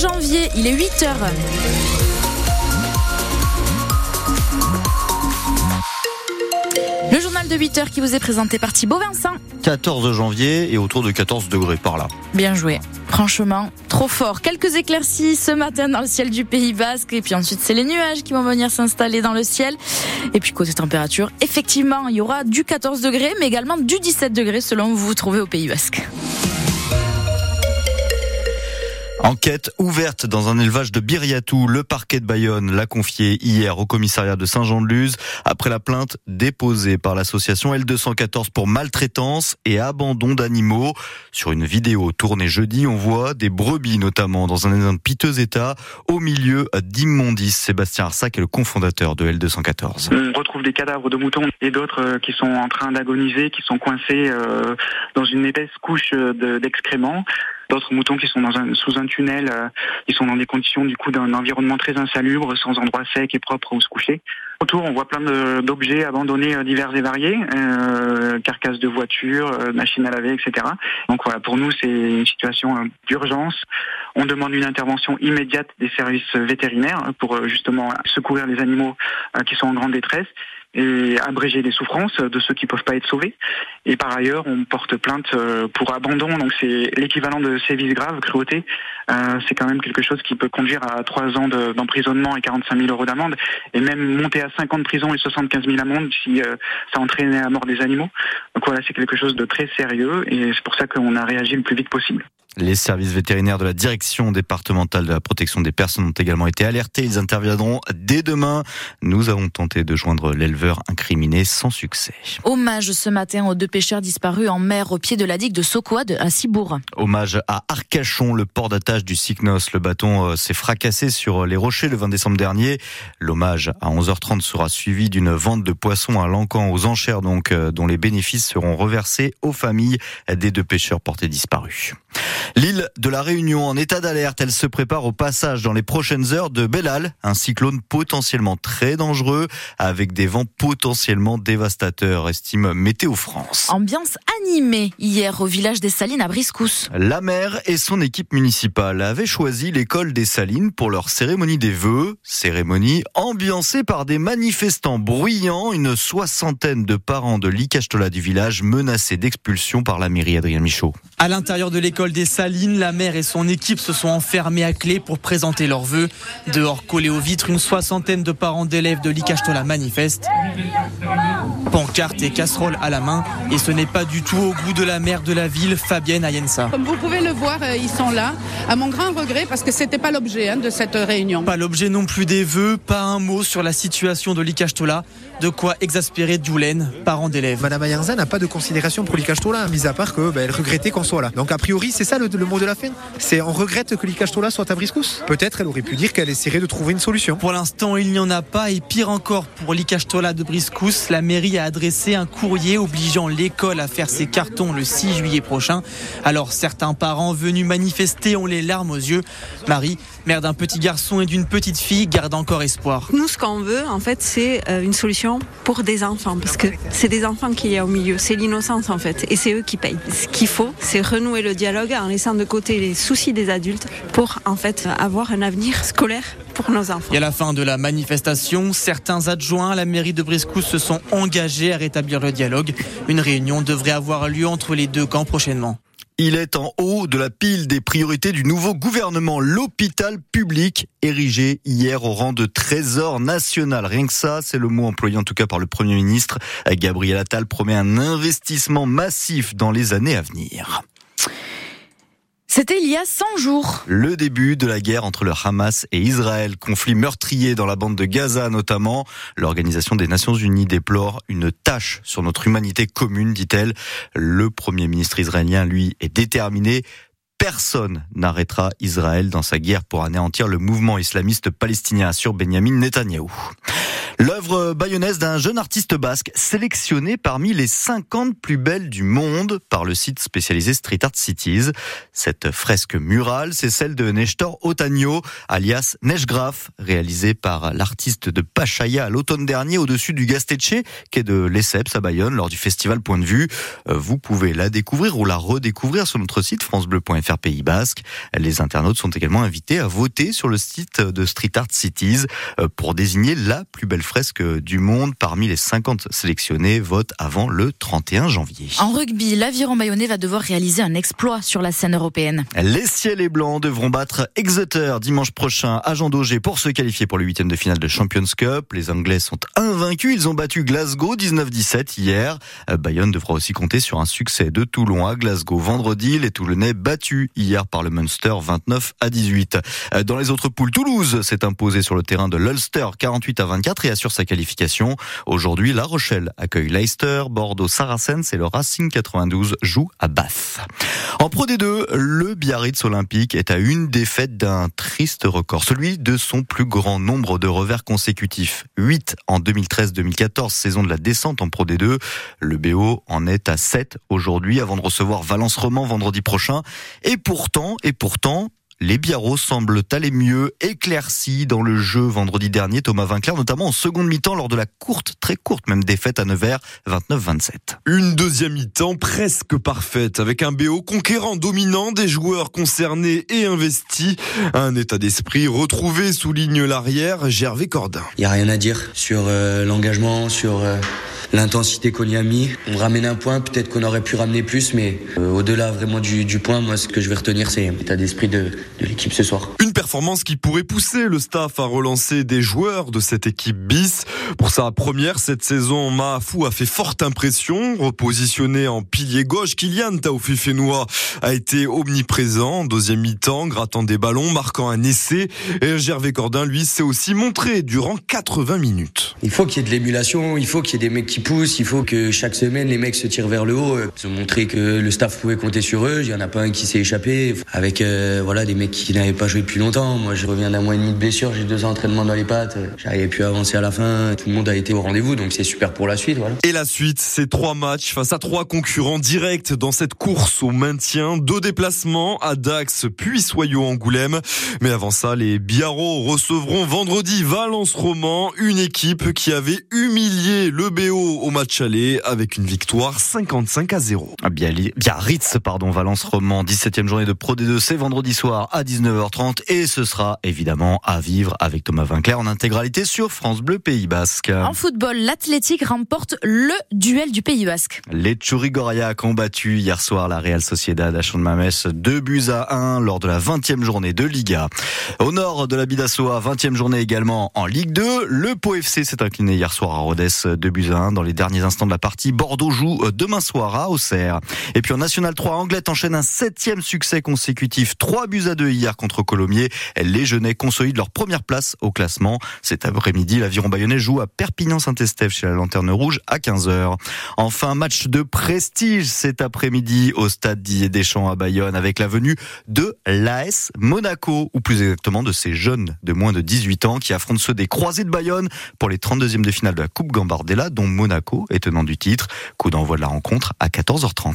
janvier, il est 8 heures. Le journal de 8 heures qui vous est présenté par Thibaut Vincent. 14 janvier et autour de 14 degrés par là. Bien joué. Franchement, trop fort. Quelques éclaircies ce matin dans le ciel du Pays Basque. Et puis ensuite, c'est les nuages qui vont venir s'installer dans le ciel. Et puis côté température, effectivement, il y aura du 14 degrés, mais également du 17 degrés selon où vous vous trouvez au Pays Basque. Enquête ouverte dans un élevage de Biriatou. Le parquet de Bayonne l'a confié hier au commissariat de Saint-Jean-de-Luz après la plainte déposée par l'association L214 pour maltraitance et abandon d'animaux. Sur une vidéo tournée jeudi, on voit des brebis notamment dans un piteux état au milieu d'immondices. Sébastien Arsac est le cofondateur de L214. On retrouve des cadavres de moutons et d'autres euh, qui sont en train d'agoniser, qui sont coincés euh, dans une épaisse couche d'excréments d'autres moutons qui sont dans un, sous un tunnel, euh, ils sont dans des conditions du coup d'un environnement très insalubre, sans endroit sec et propre où se coucher. Autour, on voit plein d'objets abandonnés euh, divers et variés, euh, carcasses de voitures, euh, machines à laver, etc. Donc voilà, pour nous, c'est une situation d'urgence. On demande une intervention immédiate des services vétérinaires pour justement secourir les animaux qui sont en grande détresse et abréger les souffrances de ceux qui peuvent pas être sauvés. Et par ailleurs, on porte plainte euh, pour abandon, donc c'est l'équivalent de sévices graves, cruauté. Euh, c'est quand même quelque chose qui peut conduire à trois ans d'emprisonnement et 45 000 euros d'amende, et même monter à 5 ans de prison et 75 000 amendes si euh, ça entraînait à mort des animaux. Donc voilà, c'est quelque chose de très sérieux, et c'est pour ça qu'on a réagi le plus vite possible. Les services vétérinaires de la direction départementale de la protection des personnes ont également été alertés. Ils interviendront dès demain. Nous avons tenté de joindre l'éleveur incriminé sans succès. Hommage ce matin aux deux pêcheurs disparus en mer au pied de la digue de Soquad à Cibourg. Hommage à Arcachon, le port d'attache du Cycnos. Le bâton euh, s'est fracassé sur les rochers le 20 décembre dernier. L'hommage à 11h30 sera suivi d'une vente de poissons à l'encan aux enchères donc euh, dont les bénéfices seront reversés aux familles des deux pêcheurs portés disparus. L'île de la Réunion en état d'alerte, elle se prépare au passage dans les prochaines heures de Bellal, un cyclone potentiellement très dangereux avec des vents potentiellement dévastateurs, estime Météo France. Ambiance animée hier au village des Salines à Briscousse. La maire et son équipe municipale avaient choisi l'école des Salines pour leur cérémonie des vœux, cérémonie ambiancée par des manifestants bruyants, une soixantaine de parents de l'Icastola du village menacés d'expulsion par la mairie Adrien Michaud. À l'intérieur de l'école des Salines, la mère et son équipe se sont enfermés à clé pour présenter leurs vœux. Dehors, collés aux vitres, une soixantaine de parents d'élèves de l'Icachtola manifestent. Pancartes et casseroles à la main. Et ce n'est pas du tout au goût de la maire de la ville, Fabienne Ayensa. Comme vous pouvez le voir, euh, ils sont là. À mon grand regret, parce que c'était pas l'objet hein, de cette réunion. Pas l'objet non plus des vœux, pas un mot sur la situation de l'Icachtola. De quoi exaspérer Doulaine, parents d'élèves. Madame Ayensa n'a pas de considération pour l'Icachtola, mis à part qu'elle ben, regrettait qu'on soit là. Donc a priori, c'est ça le, mot de la fin. C'est on regrette que l'Icachtola soit à Briscous. Peut-être elle aurait pu dire qu'elle essaierait de trouver une solution. Pour l'instant, il n'y en a pas et pire encore pour l'Icachtola de Briscous, la mairie a adressé un courrier obligeant l'école à faire ses cartons le 6 juillet prochain. Alors certains parents venus manifester ont les larmes aux yeux. Marie, mère d'un petit garçon et d'une petite fille, garde encore espoir. Nous, ce qu'on veut, en fait, c'est euh, une solution pour des enfants, parce que c'est des enfants qu'il y a au milieu, c'est l'innocence en fait, et c'est eux qui payent. Ce qu'il faut, c'est renouer le dialogue en laissant de côté les soucis des adultes pour en fait avoir un avenir scolaire pour nos enfants. Et à la fin de la manifestation, certains adjoints à la mairie de Briscou se sont engagés à rétablir le dialogue. Une réunion devrait avoir lieu entre les deux camps prochainement. Il est en haut de la pile des priorités du nouveau gouvernement, l'hôpital public érigé hier au rang de trésor national. Rien que ça, c'est le mot employé en tout cas par le Premier ministre. Gabriel Attal promet un investissement massif dans les années à venir. C'était il y a 100 jours. Le début de la guerre entre le Hamas et Israël, conflit meurtrier dans la bande de Gaza notamment. L'Organisation des Nations Unies déplore une tâche sur notre humanité commune, dit-elle. Le Premier ministre israélien, lui, est déterminé personne n'arrêtera Israël dans sa guerre pour anéantir le mouvement islamiste palestinien, sur Benjamin Netanyahou. L'œuvre bayonnaise d'un jeune artiste basque sélectionné parmi les 50 plus belles du monde par le site spécialisé Street Art Cities. Cette fresque murale, c'est celle de Nestor Otagno, alias Neshgraf, réalisée par l'artiste de Pachaya l'automne dernier au-dessus du Gasteche, est de Lesseps à Bayonne, lors du festival Point de Vue. Euh, vous pouvez la découvrir ou la redécouvrir sur notre site francebleu.fr Pays Basque. Les internautes sont également invités à voter sur le site de Street Art Cities euh, pour désigner la plus belle fresque du monde parmi les 50 sélectionnés. Vote avant le 31 janvier. En rugby, l'aviron bayonnais va devoir réaliser un exploit sur la scène européenne. Les ciels et blancs devront battre Exeter dimanche prochain à Jean Daugé pour se qualifier pour le huitième de finale de Champions Cup. Les Anglais sont invaincus. Ils ont battu Glasgow 19-17 hier. Euh, Bayonne devra aussi compter sur un succès de Toulon à Glasgow vendredi. Les Toulonnais battus hier par le Munster 29 à 18. Euh, dans les autres poules, Toulouse s'est imposé sur le terrain de l'Ulster 48 à 24 et assure sa qualification. Aujourd'hui, La Rochelle accueille Leicester, Bordeaux, Saracens et le Racing 92 joue à Bath. En Pro D2, le Biarritz Olympique est à une défaite d'un triste record, celui de son plus grand nombre de revers consécutifs. 8 en 2013-2014, saison de la descente en Pro D2. Le BO en est à 7 aujourd'hui avant de recevoir Valence Roman vendredi prochain. Pourtant, et pourtant, les Biarros semblent aller mieux, éclaircis dans le jeu vendredi dernier. Thomas Vinclair, notamment en seconde mi-temps lors de la courte, très courte même défaite à Nevers, 29-27. Une deuxième mi-temps presque parfaite, avec un BO conquérant, dominant, des joueurs concernés et investis. Un état d'esprit retrouvé, souligne l'arrière Gervais Cordin. Il n'y a rien à dire sur euh, l'engagement, sur... Euh l'intensité qu'on y a mis. On ramène un point, peut-être qu'on aurait pu ramener plus, mais euh, au-delà vraiment du, du, point, moi ce que je vais retenir, c'est l'état d'esprit de, de l'équipe ce soir. Performance qui pourrait pousser le staff à relancer des joueurs de cette équipe bis. Pour sa première cette saison, Mahafou a fait forte impression. Repositionné en pilier gauche, Kylian Taoufifenois a été omniprésent. Deuxième mi-temps, grattant des ballons, marquant un essai. Et Gervais Cordin, lui, s'est aussi montré durant 80 minutes. Il faut qu'il y ait de l'émulation, il faut qu'il y ait des mecs qui poussent, il faut que chaque semaine les mecs se tirent vers le haut. Ils ont montré que le staff pouvait compter sur eux. Il y en a pas un qui s'est échappé. Avec euh, voilà des mecs qui n'avaient pas joué depuis longtemps. Moi, je reviens d'un mois et demi de blessure, j'ai deux entraînements dans les pattes. J'arrivais plus à avancer à la fin. Tout le monde a été au rendez-vous, donc c'est super pour la suite. Voilà. Et la suite, c'est trois matchs face à trois concurrents directs dans cette course au maintien. Deux déplacements à Dax, puis Soyaux Angoulême. Mais avant ça, les Biarros recevront vendredi Valence Roman, une équipe qui avait humilié le BO au match aller avec une victoire 55 à 0. Biarritz, pardon, Valence Roman, 17e journée de Pro D2, c'est vendredi soir à 19h30 et ce sera évidemment à vivre avec Thomas Vinclair en intégralité sur France Bleu Pays Basque. En football, l'Athletic remporte le duel du Pays Basque. Les Churigoriac ont battu hier soir la Real Sociedad à Champ-de-Mamès 2 buts à 1 lors de la 20e journée de Liga. Au nord de la Bidassoa, 20e journée également en Ligue 2, le Pau FC s'est incliné hier soir à Rodez 2 buts à 1 dans les derniers instants de la partie. Bordeaux joue euh, demain soir à Auxerre. Et puis en National 3, Anglette enchaîne un septième succès consécutif. 3 buts à 2 hier contre Colomiers. Les Jeunets consolident leur première place au classement. Cet après-midi, l'aviron bayonnais joue à Perpignan-Saint-Estève chez la Lanterne Rouge à 15h. Enfin, match de prestige cet après-midi au stade Didier Deschamps à Bayonne avec la venue de l'AS Monaco, ou plus exactement de ces jeunes de moins de 18 ans qui affrontent ceux des Croisés de Bayonne pour les 32e de finale de la Coupe Gambardella dont Monaco est tenant du titre. Coup d'envoi de la rencontre à 14h30.